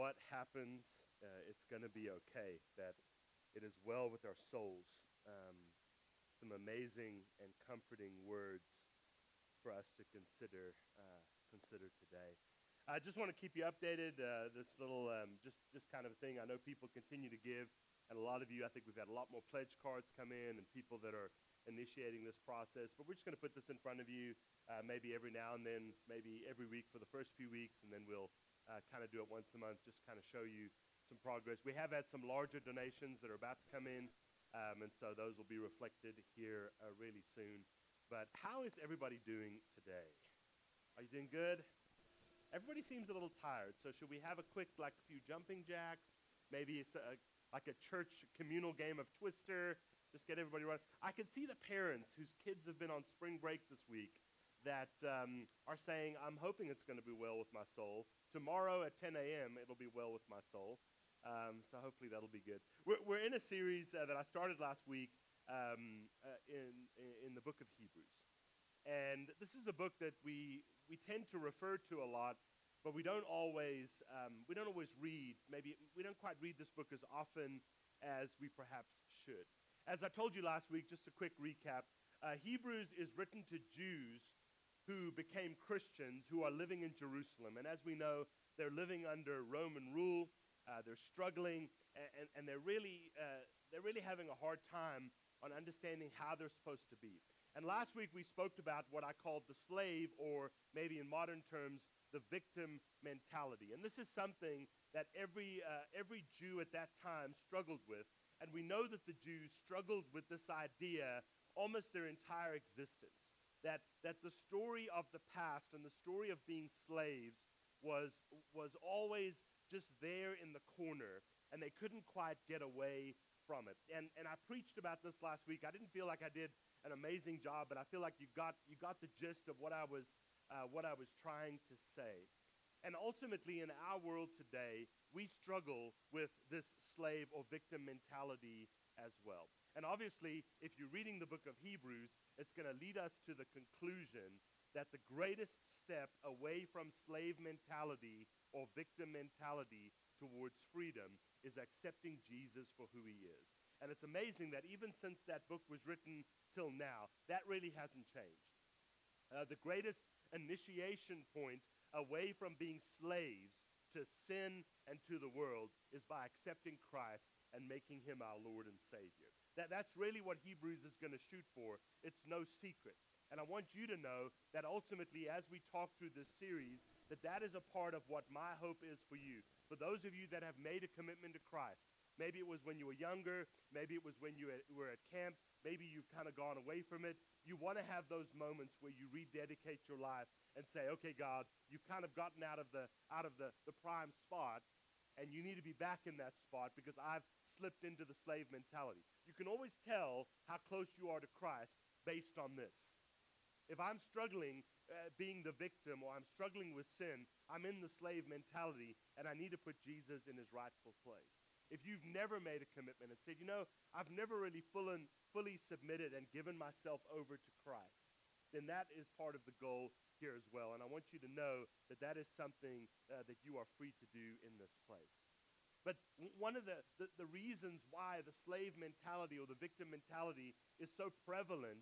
what happens, uh, it's going to be okay, that it is well with our souls. Um, some amazing and comforting words for us to consider, uh, consider today. I just want to keep you updated. Uh, this little, um, just, just kind of a thing. I know people continue to give, and a lot of you, I think we've had a lot more pledge cards come in, and people that are initiating this process. But we're just going to put this in front of you, uh, maybe every now and then, maybe every week for the first few weeks, and then we'll uh, kind of do it once a month, just kind of show you some progress. We have had some larger donations that are about to come in, um, and so those will be reflected here uh, really soon. But how is everybody doing today? Are you doing good? Everybody seems a little tired, so should we have a quick, like, a few jumping jacks? Maybe it's a, like a church communal game of Twister. Just get everybody running. I can see the parents whose kids have been on spring break this week that um, are saying, I'm hoping it's going to be well with my soul. Tomorrow at 10 a.m., it'll be well with my soul. Um, so hopefully that'll be good. We're, we're in a series uh, that I started last week um, uh, in, in the book of Hebrews. And this is a book that we, we tend to refer to a lot, but we don't always, um, we don't always read. Maybe we don't quite read this book as often as we perhaps should. As I told you last week, just a quick recap uh, Hebrews is written to Jews who became Christians who are living in Jerusalem. And as we know, they're living under Roman rule. Uh, they're struggling, and, and, they're, really, uh, they're really having a hard time on understanding how they're supposed to be. And last week we spoke about what I called the slave, or maybe in modern terms, the victim mentality. And this is something that every, uh, every Jew at that time struggled with. And we know that the Jews struggled with this idea almost their entire existence. That, that the story of the past and the story of being slaves was, was always just there in the corner, and they couldn't quite get away from it. And, and I preached about this last week. I didn't feel like I did an amazing job, but I feel like you got, you got the gist of what I, was, uh, what I was trying to say. And ultimately, in our world today, we struggle with this slave or victim mentality as well. And obviously, if you're reading the book of Hebrews, it's going to lead us to the conclusion that the greatest step away from slave mentality or victim mentality towards freedom is accepting Jesus for who he is. And it's amazing that even since that book was written till now, that really hasn't changed. Uh, the greatest initiation point away from being slaves to sin and to the world is by accepting Christ and making him our Lord and Savior. That, that's really what Hebrews is going to shoot for. It's no secret. And I want you to know that ultimately, as we talk through this series, that that is a part of what my hope is for you. For those of you that have made a commitment to Christ, maybe it was when you were younger, maybe it was when you were at camp, maybe you've kind of gone away from it. You want to have those moments where you rededicate your life and say, okay, God, you've kind of gotten out of the, out of the, the prime spot, and you need to be back in that spot because I've slipped into the slave mentality. You can always tell how close you are to Christ based on this. If I'm struggling uh, being the victim or I'm struggling with sin, I'm in the slave mentality and I need to put Jesus in his rightful place. If you've never made a commitment and said, you know, I've never really full and, fully submitted and given myself over to Christ, then that is part of the goal here as well. And I want you to know that that is something uh, that you are free to do in this place. But one of the, the, the, reasons why the slave mentality or the victim mentality is so prevalent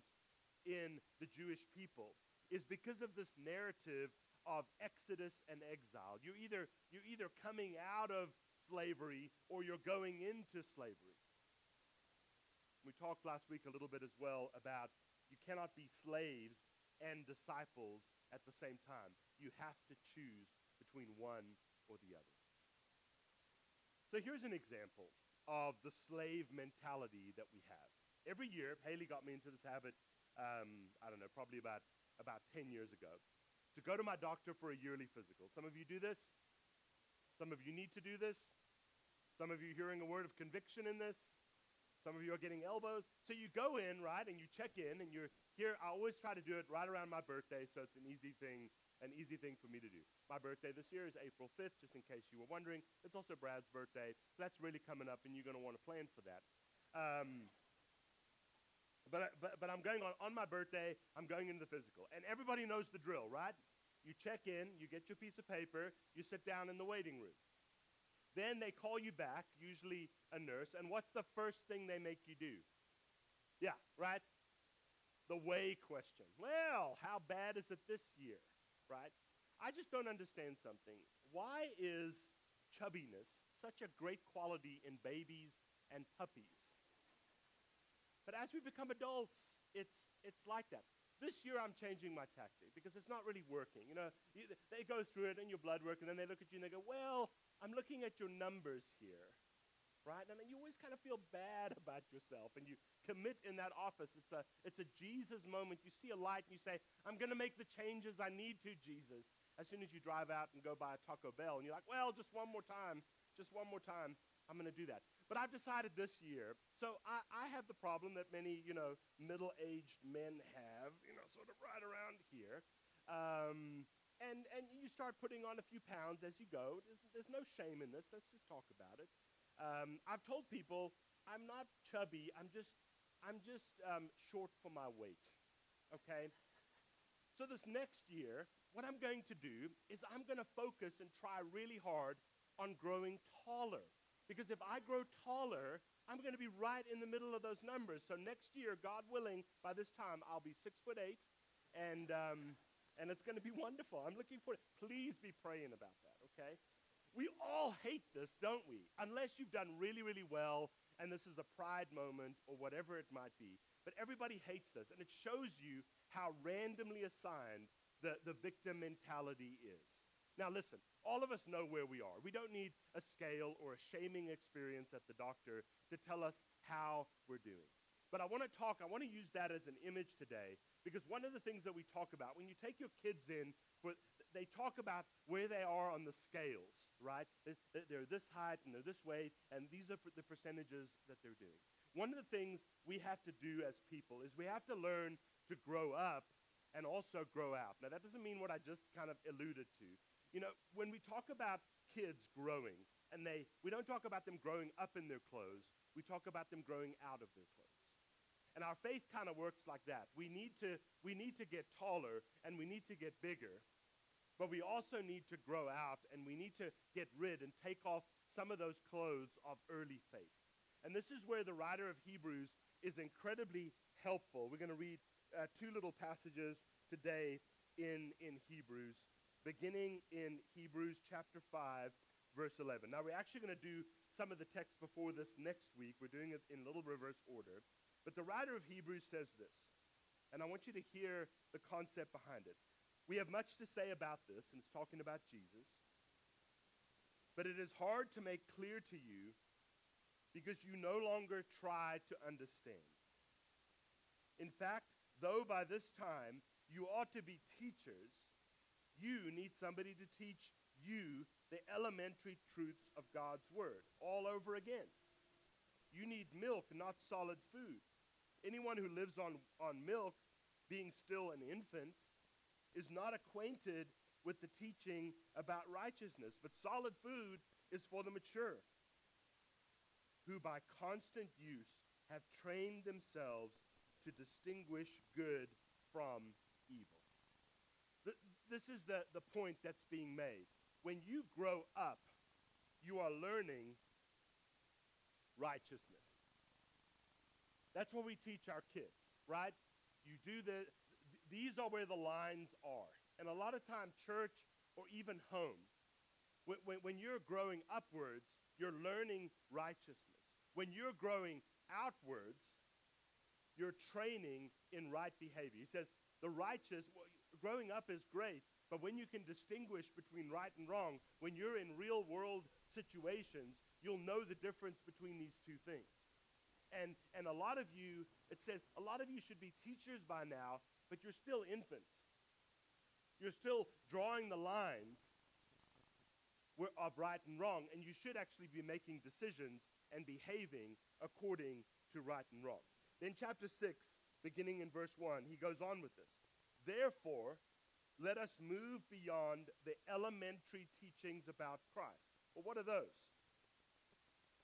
in the Jewish people is because of this narrative of exodus and exile. You're either, you're either coming out of slavery or you're going into slavery. We talked last week a little bit as well about you cannot be slaves and disciples at the same time. You have to choose between one or the other. So here's an example of the slave mentality that we have. Every year, Haley got me into this habit um, I don't know, probably about, about 10 years ago, to go to my doctor for a yearly physical. Some of you do this. Some of you need to do this. Some of you hearing a word of conviction in this. Some of you are getting elbows. So you go in, right, and you check in, and you're here. I always try to do it right around my birthday, so it's an easy thing, an easy thing for me to do. My birthday this year is April 5th, just in case you were wondering. It's also Brad's birthday, so that's really coming up, and you're going to want to plan for that. Um, but, but, but I'm going on, on my birthday, I'm going into the physical. And everybody knows the drill, right? You check in, you get your piece of paper, you sit down in the waiting room. then they call you back, usually a nurse, and what's the first thing they make you do? Yeah, right? The weigh question. Well, how bad is it this year, right? I just don't understand something. Why is chubbiness such a great quality in babies and puppies? But as we become adults, it's, it's like that. This year I'm changing my tactic because it's not really working. You know, you, they go through it and your blood work, and then they look at you and they go, Well, I'm looking at your numbers here right? And then you always kind of feel bad about yourself and you commit in that office. It's a, it's a Jesus moment. You see a light and you say, I'm going to make the changes I need to, Jesus. As soon as you drive out and go by a Taco Bell and you're like, well, just one more time, just one more time, I'm going to do that. But I've decided this year, so I, I have the problem that many, you know, middle-aged men have, you know, sort of right around here. Um, and, and you start putting on a few pounds as you go. There's, there's no shame in this. Let's just talk about it. Um, I've told people I'm not chubby. I'm just I'm just um, short for my weight. Okay. So this next year, what I'm going to do is I'm going to focus and try really hard on growing taller. Because if I grow taller, I'm going to be right in the middle of those numbers. So next year, God willing, by this time I'll be six foot eight, and um, and it's going to be wonderful. I'm looking for it. Please be praying about that. Okay. We all hate this, don't we? Unless you've done really, really well and this is a pride moment or whatever it might be. But everybody hates this, and it shows you how randomly assigned the, the victim mentality is. Now, listen, all of us know where we are. We don't need a scale or a shaming experience at the doctor to tell us how we're doing. But I want to talk, I want to use that as an image today because one of the things that we talk about when you take your kids in, for, they talk about where they are on the scales right? They're this height and they're this weight, and these are the percentages that they're doing. One of the things we have to do as people is we have to learn to grow up and also grow out. Now, that doesn't mean what I just kind of alluded to. You know, when we talk about kids growing, and they, we don't talk about them growing up in their clothes, we talk about them growing out of their clothes. And our faith kind of works like that. We need to, we need to get taller and we need to get bigger but we also need to grow out and we need to get rid and take off some of those clothes of early faith. And this is where the writer of Hebrews is incredibly helpful. We're going to read uh, two little passages today in, in Hebrews, beginning in Hebrews chapter 5, verse 11. Now, we're actually going to do some of the text before this next week. We're doing it in little reverse order. But the writer of Hebrews says this, and I want you to hear the concept behind it. We have much to say about this, and it's talking about Jesus. But it is hard to make clear to you because you no longer try to understand. In fact, though by this time you ought to be teachers, you need somebody to teach you the elementary truths of God's Word all over again. You need milk, not solid food. Anyone who lives on, on milk, being still an infant, is not acquainted with the teaching about righteousness, but solid food is for the mature, who by constant use have trained themselves to distinguish good from evil. This is the, the point that's being made. When you grow up, you are learning righteousness. That's what we teach our kids, right? You do the, these are where the lines are. And a lot of time, church or even home, when, when, when you're growing upwards, you're learning righteousness. When you're growing outwards, you're training in right behavior. He says, the righteous, well, growing up is great, but when you can distinguish between right and wrong, when you're in real world situations, you'll know the difference between these two things. And, and a lot of you, it says, a lot of you should be teachers by now, but you're still infants. You're still drawing the lines of right and wrong, and you should actually be making decisions and behaving according to right and wrong. Then, chapter 6, beginning in verse 1, he goes on with this. Therefore, let us move beyond the elementary teachings about Christ. Well, what are those?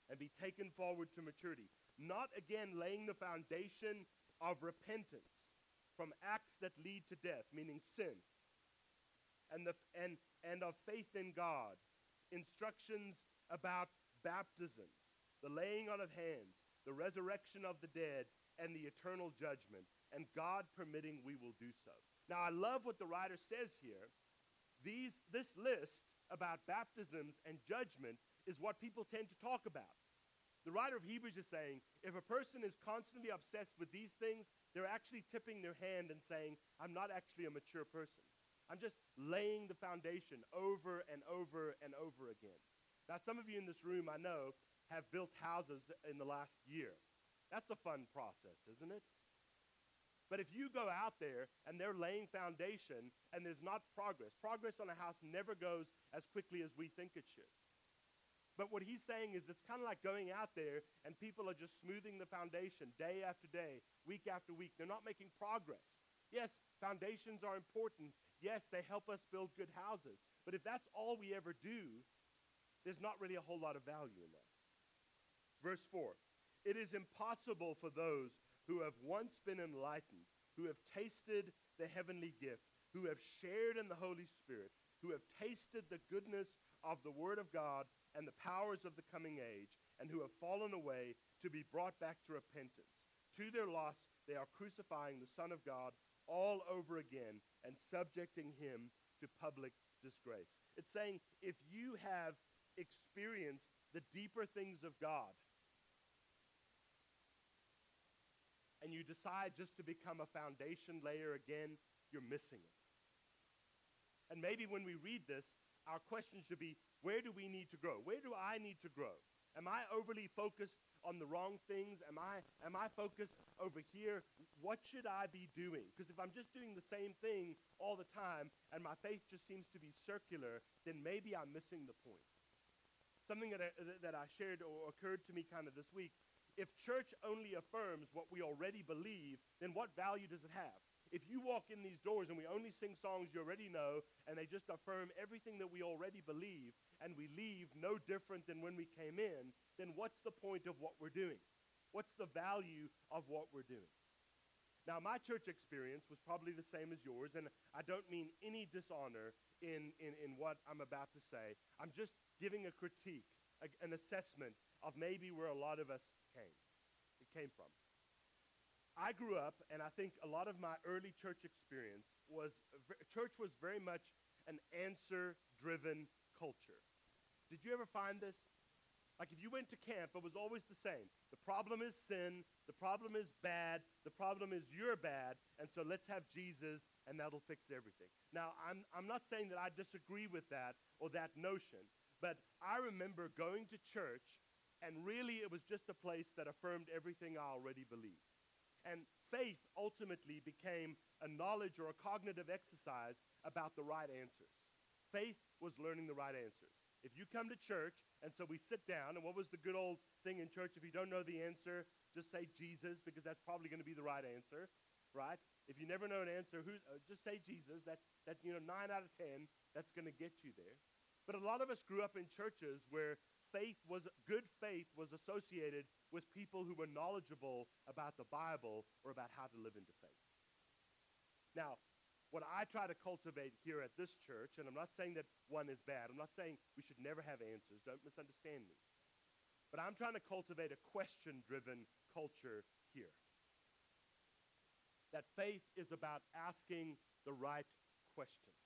And be taken forward to maturity not again laying the foundation of repentance from acts that lead to death, meaning sin, and, the, and, and of faith in God, instructions about baptisms, the laying on of hands, the resurrection of the dead, and the eternal judgment, and God permitting, we will do so. Now, I love what the writer says here. These, this list about baptisms and judgment is what people tend to talk about. The writer of Hebrews is saying if a person is constantly obsessed with these things, they're actually tipping their hand and saying, I'm not actually a mature person. I'm just laying the foundation over and over and over again. Now, some of you in this room, I know, have built houses in the last year. That's a fun process, isn't it? But if you go out there and they're laying foundation and there's not progress, progress on a house never goes as quickly as we think it should. But what he's saying is it's kind of like going out there and people are just smoothing the foundation day after day, week after week. They're not making progress. Yes, foundations are important. Yes, they help us build good houses. But if that's all we ever do, there's not really a whole lot of value in that. Verse 4 It is impossible for those who have once been enlightened, who have tasted the heavenly gift, who have shared in the Holy Spirit, who have tasted the goodness of the Word of God and the powers of the coming age, and who have fallen away to be brought back to repentance. To their loss, they are crucifying the Son of God all over again and subjecting him to public disgrace. It's saying if you have experienced the deeper things of God, and you decide just to become a foundation layer again, you're missing it. And maybe when we read this, our question should be where do we need to grow? Where do I need to grow? Am I overly focused on the wrong things? Am I, am I focused over here? What should I be doing? Because if I'm just doing the same thing all the time and my faith just seems to be circular, then maybe I'm missing the point. Something that I, that I shared or occurred to me kind of this week. If church only affirms what we already believe, then what value does it have? If you walk in these doors and we only sing songs you already know and they just affirm everything that we already believe and we leave no different than when we came in, then what's the point of what we're doing? What's the value of what we're doing? Now, my church experience was probably the same as yours, and I don't mean any dishonor in, in, in what I'm about to say. I'm just giving a critique, a, an assessment of maybe where a lot of us came. It came from. I grew up, and I think a lot of my early church experience was church was very much an answer driven culture. Did you ever find this? Like if you went to camp, it was always the same. The problem is sin, the problem is bad, the problem is you're bad, and so let's have Jesus and that'll fix everything. Now, I'm, I'm not saying that I disagree with that or that notion, but I remember going to church and really it was just a place that affirmed everything I already believed. And faith ultimately became a knowledge or a cognitive exercise about the right answers. Faith was learning the right answers. If you come to church, and so we sit down, and what was the good old thing in church? If you don't know the answer, just say Jesus, because that's probably going to be the right answer, right? If you never know an answer, who, uh, just say Jesus. That, that, you know, nine out of ten, that's going to get you there. But a lot of us grew up in churches where faith was good faith was associated with people who were knowledgeable about the Bible or about how to live into faith. Now, what I try to cultivate here at this church, and I'm not saying that one is bad, I'm not saying we should never have answers, don't misunderstand me. But I'm trying to cultivate a question driven culture here. That faith is about asking the right questions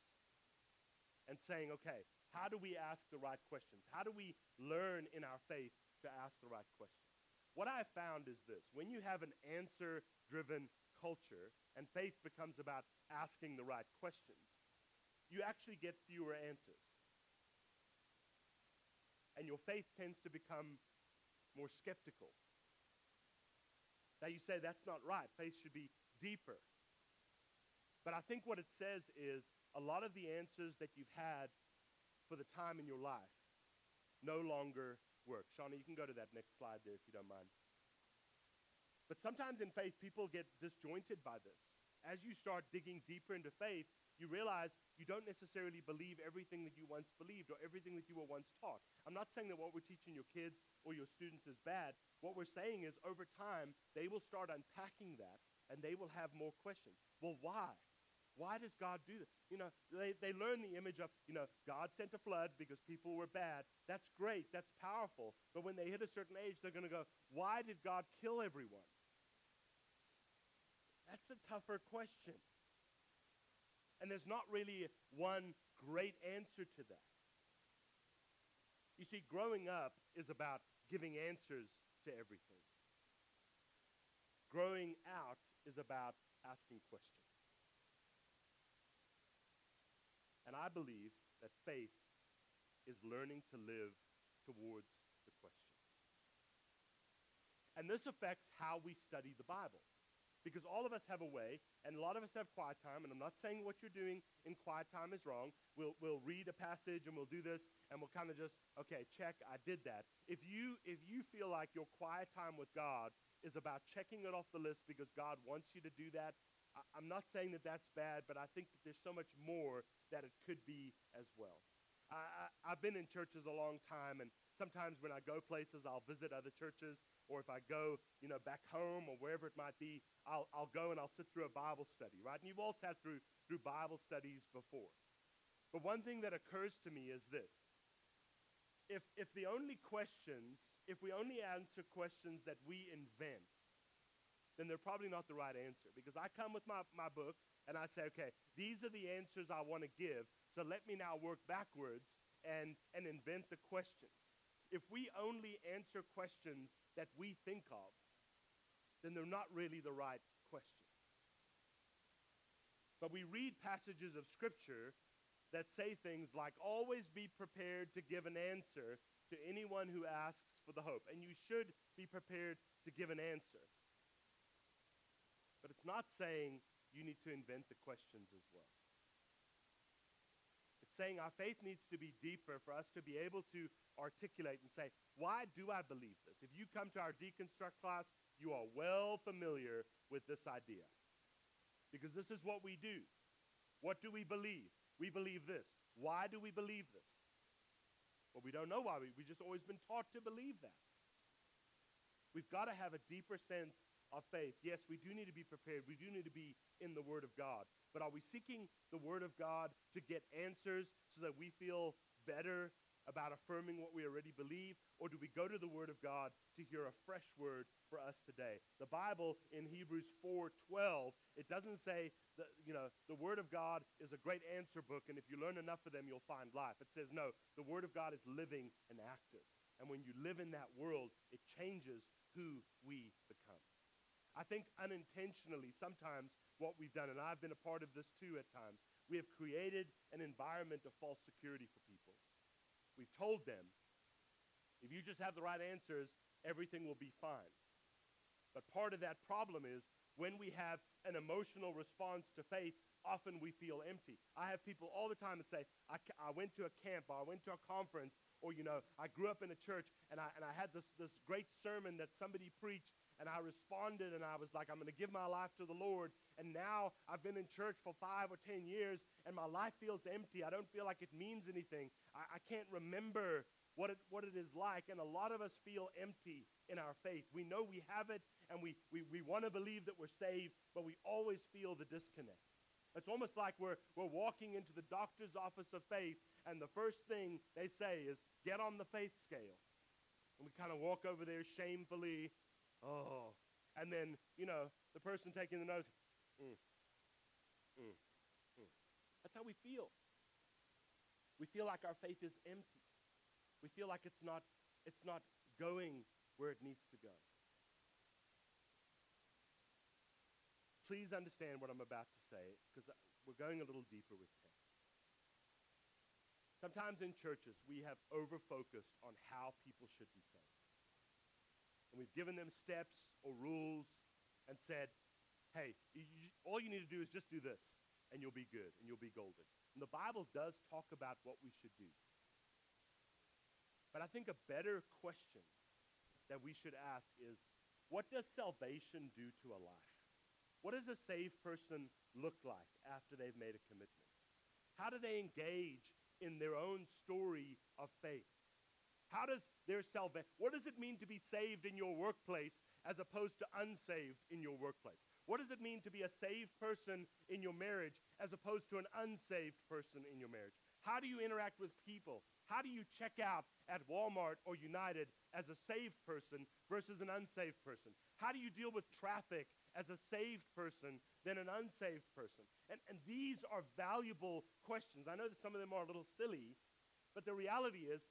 and saying, okay, how do we ask the right questions? How do we learn in our faith to ask the right questions? What I found is this when you have an answer driven culture and faith becomes about asking the right questions, you actually get fewer answers. And your faith tends to become more skeptical. Now you say that's not right. Faith should be deeper. But I think what it says is a lot of the answers that you've had for the time in your life no longer work. Shauna, you can go to that next slide there if you don't mind. But sometimes in faith, people get disjointed by this. As you start digging deeper into faith, you realize you don't necessarily believe everything that you once believed or everything that you were once taught. I'm not saying that what we're teaching your kids or your students is bad. What we're saying is over time, they will start unpacking that and they will have more questions. Well, why? Why does God do this? You know, they, they learn the image of, you know, God sent a flood because people were bad. That's great. That's powerful. But when they hit a certain age, they're going to go, why did God kill everyone? That's a tougher question. And there's not really one great answer to that. You see, growing up is about giving answers to everything. Growing out is about asking questions. And I believe that faith is learning to live towards the question. And this affects how we study the Bible. Because all of us have a way, and a lot of us have quiet time, and I'm not saying what you're doing in quiet time is wrong. We'll, we'll read a passage and we'll do this, and we'll kind of just, okay, check, I did that. If you, if you feel like your quiet time with God is about checking it off the list because God wants you to do that, I, I'm not saying that that's bad, but I think that there's so much more that it could be as well. I, I, have been in churches a long time, and sometimes when I go places, I'll visit other churches, or if I go, you know, back home or wherever it might be, I'll, I'll go and I'll sit through a Bible study, right? And you've all sat through, through Bible studies before. But one thing that occurs to me is this. If, if the only questions, if we only answer questions that we invent, then they're probably not the right answer. Because I come with my, my book and I say, okay, these are the answers I want to give, so let me now work backwards and, and invent the questions. If we only answer questions that we think of, then they're not really the right questions. But we read passages of Scripture that say things like, always be prepared to give an answer to anyone who asks for the hope. And you should be prepared to give an answer. But it's not saying you need to invent the questions as well It's saying our faith needs to be deeper for us to be able to articulate and say, why do I believe this? If you come to our deconstruct class, you are well familiar with this idea. Because this is what we do. What do we believe? We believe this. Why do we believe this? Well, we don't know why. We, we just always been taught to believe that. We've got to have a deeper sense of faith. Yes, we do need to be prepared. We do need to be in the Word of God. But are we seeking the Word of God to get answers so that we feel better about affirming what we already believe? Or do we go to the Word of God to hear a fresh word for us today? The Bible in Hebrews 4:12, it doesn't say that, you know, the Word of God is a great answer book, and if you learn enough of them, you'll find life. It says, no, the Word of God is living and active. And when you live in that world, it changes who we become. I think unintentionally, sometimes what we've done, and I've been a part of this too at times, we have created an environment of false security for people. We've told them, if you just have the right answers, everything will be fine. But part of that problem is when we have an emotional response to faith, often we feel empty. I have people all the time that say, I, I went to a camp or I went to a conference or, you know, I grew up in a church and I, and I had this, this great sermon that somebody preached and I responded and I was like, I'm going to give my life to the Lord. And now I've been in church for five or 10 years and my life feels empty. I don't feel like it means anything. I, I can't remember what it, what it is like. And a lot of us feel empty in our faith. We know we have it and we, we, we want to believe that we're saved, but we always feel the disconnect. It's almost like we're, we're walking into the doctor's office of faith, and the first thing they say is, get on the faith scale. And we kind of walk over there shamefully, Oh. And then, you know, the person taking the notes, mm, mm, mm. That's how we feel. We feel like our faith is empty. We feel like it's not, it's not going where it needs to go. Please understand what I'm about to say because we're going a little deeper with text. Sometimes in churches, we have over focused on how people should be saved and we've given them steps or rules and said, hey, you, all you need to do is just do this, and you'll be good, and you'll be golden. And the Bible does talk about what we should do. But I think a better question that we should ask is, what does salvation do to a life? What does a saved person look like after they've made a commitment? How do they engage in their own story of faith? How does their salvation, what does it mean to be saved in your workplace as opposed to unsaved in your workplace? What does it mean to be a saved person in your marriage as opposed to an unsaved person in your marriage? How do you interact with people? How do you check out at Walmart or United as a saved person versus an unsaved person? How do you deal with traffic as a saved person than an unsaved person? And, and these are valuable questions. I know that some of them are a little silly, but the reality is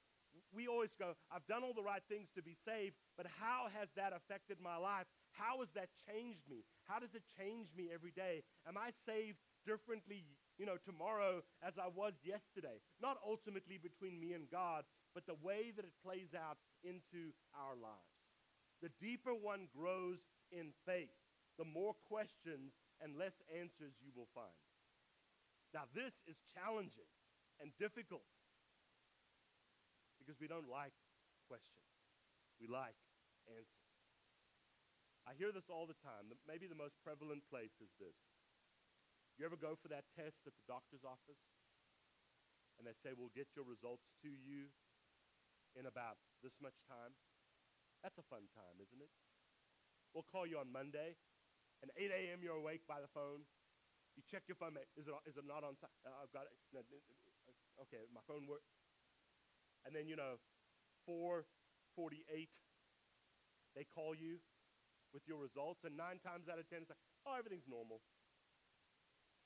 we always go, I've done all the right things to be saved, but how has that affected my life? How has that changed me? How does it change me every day? Am I saved differently, you know, tomorrow as I was yesterday? Not ultimately between me and God, but the way that it plays out into our lives. The deeper one grows in faith, the more questions and less answers you will find. Now, this is challenging and difficult because we don't like questions, we like answers. I hear this all the time. Maybe the most prevalent place is this. You ever go for that test at the doctor's office? And they say, We'll get your results to you in about this much time. That's a fun time, isn't it? We'll call you on Monday, and 8 a.m. you're awake by the phone. You check your phone. Is it, is it not on? Uh, I've got it. No, okay, my phone works. And then, you know, 448, they call you with your results, and nine times out of ten, it's like, oh, everything's normal.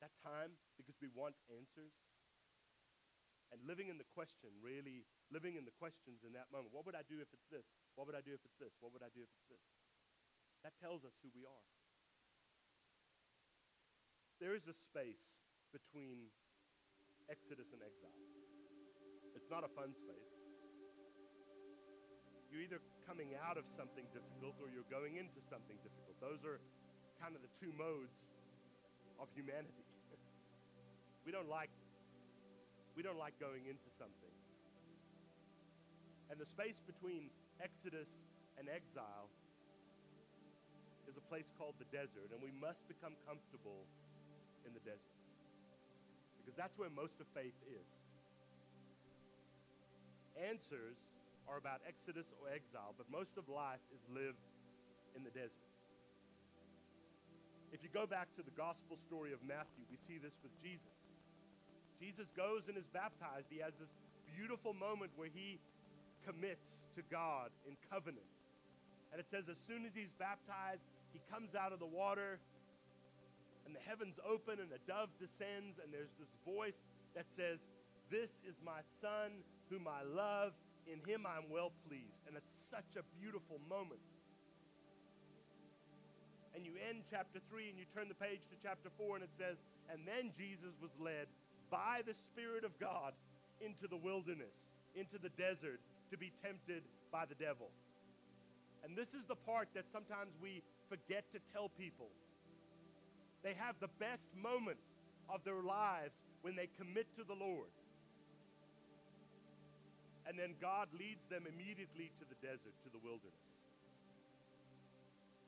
That time, because we want answers. And living in the question, really living in the questions in that moment. What would I do if it's this? What would I do if it's this? What would I do if it's this? That tells us who we are. There is a space between Exodus and exile. It's not a fun space. You're either coming out of something difficult or you're going into something difficult. Those are kind of the two modes of humanity. we don't like we don't like going into something. And the space between Exodus and exile is a place called the desert, and we must become comfortable in the desert. Because that's where most of faith is. Answers are about exodus or exile, but most of life is lived in the desert. If you go back to the gospel story of Matthew, we see this with Jesus. Jesus goes and is baptized. He has this beautiful moment where he commits to God in covenant. And it says, as soon as he's baptized, he comes out of the water, and the heavens open, and a dove descends, and there's this voice that says, This is my son whom I love, in him I'm well pleased. And it's such a beautiful moment. And you end chapter 3 and you turn the page to chapter 4 and it says, And then Jesus was led by the Spirit of God into the wilderness, into the desert, to be tempted by the devil. And this is the part that sometimes we forget to tell people. They have the best moment of their lives when they commit to the Lord and then God leads them immediately to the desert, to the wilderness.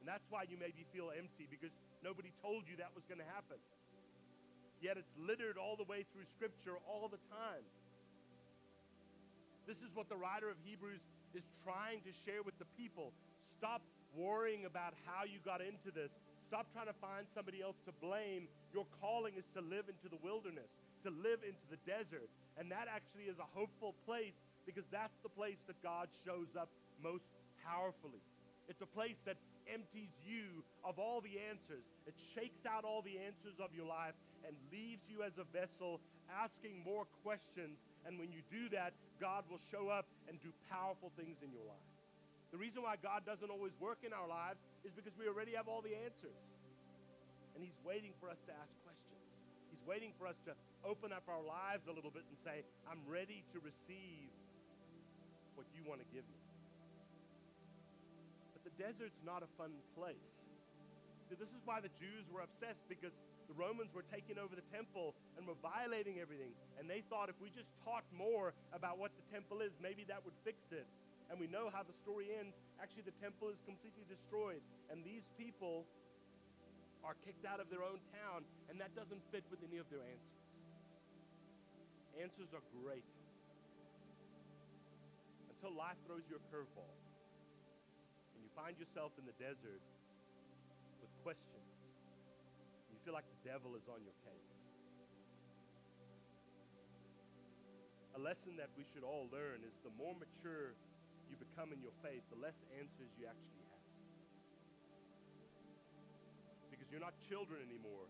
And that's why you maybe feel empty because nobody told you that was going to happen. Yet it's littered all the way through Scripture all the time. This is what the writer of Hebrews is trying to share with the people. Stop worrying about how you got into this. Stop trying to find somebody else to blame. Your calling is to live into the wilderness, to live into the desert. And that actually is a hopeful place because that's the place that God shows up most powerfully. It's a place that empties you of all the answers. It shakes out all the answers of your life and leaves you as a vessel asking more questions. And when you do that, God will show up and do powerful things in your life. The reason why God doesn't always work in our lives is because we already have all the answers. And He's waiting for us to ask questions. He's waiting for us to open up our lives a little bit and say, I'm ready to receive what you want to give me. But the desert's not a fun place. See, this is why the Jews were obsessed because the Romans were taking over the temple and were violating everything. And they thought if we just taught more about what the temple is, maybe that would fix it. And we know how the story ends. Actually, the temple is completely destroyed. And these people are kicked out of their own town, and that doesn't fit with any of their answers. Answers are great until life throws you a curveball and you find yourself in the desert with questions You feel like the devil is on your case. A lesson that we should all learn is the more mature you become in your faith, the less answers you actually have. Because you're not children anymore.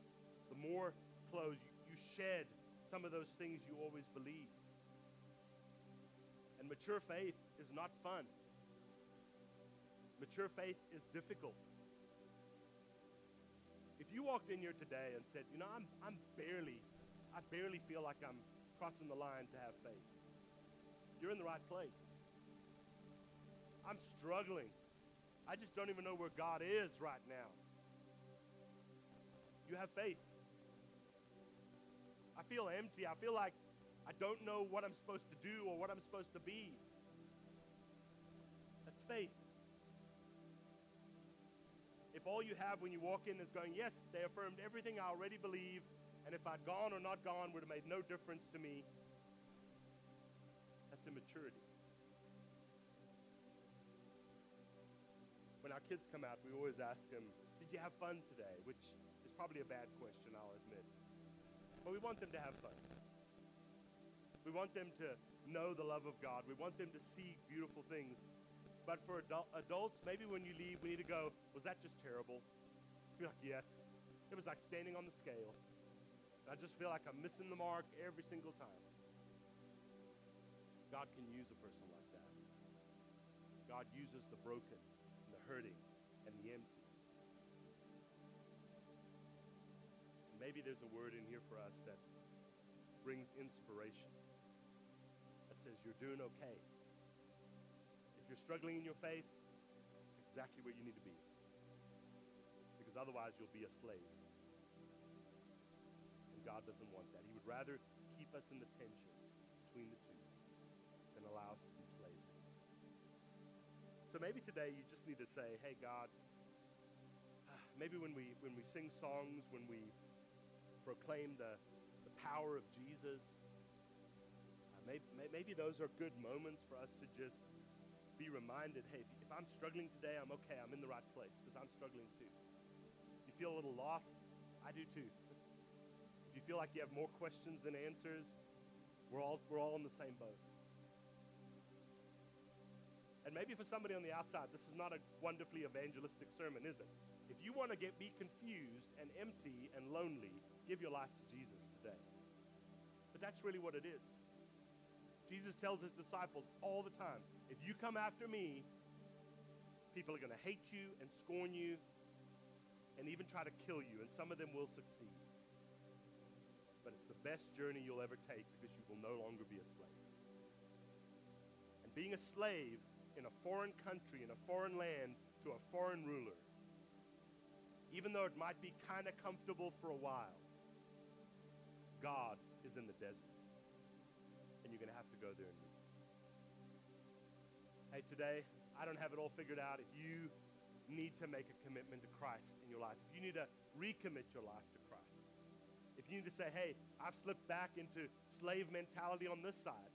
The more clothes you, you shed some of those things you always believed. And mature faith is not fun. Mature faith is difficult. If you walked in here today and said, you know, I'm, I'm barely, I barely feel like I'm crossing the line to have faith, you're in the right place. I'm struggling. I just don't even know where God is right now. You have faith. I feel empty. I feel like I don't know what I'm supposed to do or what I'm supposed to be. That's faith. If all you have when you walk in is going, Yes, they affirmed everything I already believe, and if I'd gone or not gone would have made no difference to me, that's immaturity. When our kids come out, we always ask them, Did you have fun today? Which is probably a bad question, I'll admit. But we want them to have fun. We want them to know the love of God. We want them to see beautiful things. But for adult, adults, maybe when you leave, we need to go, Was that just terrible? Be like, Yes. It was like standing on the scale. I just feel like I'm missing the mark every single time. God can use a person like that. God uses the broken and the hurting and the empty. Maybe there's a word in here for us that brings inspiration says you're doing okay. If you're struggling in your faith, it's exactly where you need to be. Because otherwise, you'll be a slave. And God doesn't want that. He would rather keep us in the tension between the two than allow us to be slaves. So maybe today you just need to say, hey, God, maybe when we, when we sing songs, when we proclaim the, the power of Jesus. Maybe, maybe those are good moments for us to just be reminded hey, if, if I'm struggling today, I'm okay. I'm in the right place because I'm struggling too. If you feel a little lost? I do too. if you feel like you have more questions than answers, we're all, we're all in the same boat. And maybe for somebody on the outside, this is not a wonderfully evangelistic sermon, is it? If you want to get be confused and empty and lonely, give your life to Jesus today. But that's really what it is. Jesus tells his disciples all the time, if you come after me, people are going to hate you and scorn you and even try to kill you, and some of them will succeed. But it's the best journey you'll ever take because you will no longer be a slave. And being a slave in a foreign country, in a foreign land, to a foreign ruler, even though it might be kind of comfortable for a while, God is in the desert. And you're going to have to go there and meet. Hey, today, I don't have it all figured out. If you need to make a commitment to Christ in your life, if you need to recommit your life to Christ, if you need to say, hey, I've slipped back into slave mentality on this side,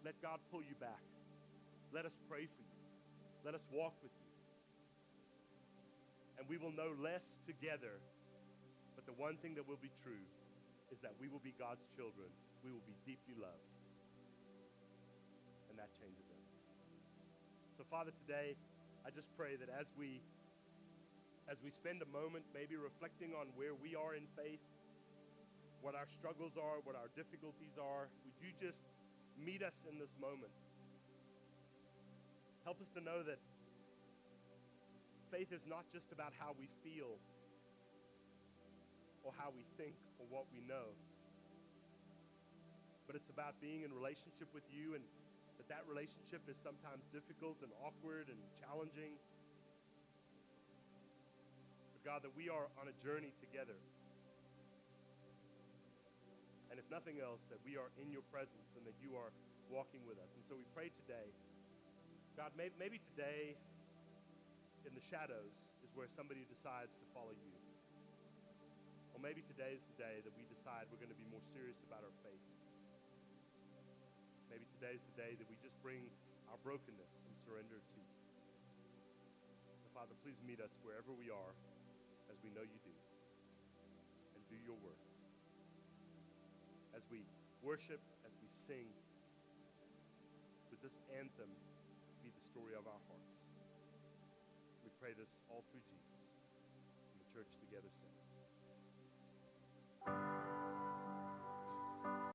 let God pull you back. Let us pray for you. Let us walk with you. And we will know less together, but the one thing that will be true is that we will be God's children. We will be deeply loved. And that changes everything. So, Father, today, I just pray that as we as we spend a moment maybe reflecting on where we are in faith, what our struggles are, what our difficulties are, would you just meet us in this moment? Help us to know that faith is not just about how we feel or how we think or what we know. But it's about being in relationship with you and that that relationship is sometimes difficult and awkward and challenging. But God, that we are on a journey together. And if nothing else, that we are in your presence and that you are walking with us. And so we pray today, God, maybe today in the shadows is where somebody decides to follow you. Or maybe today is the day that we decide we're going to be more serious about our faith. Today is the day that we just bring our brokenness and surrender to you. So, Father, please meet us wherever we are, as we know you do. And do your work. As we worship, as we sing, would this anthem be the story of our hearts? We pray this all through Jesus.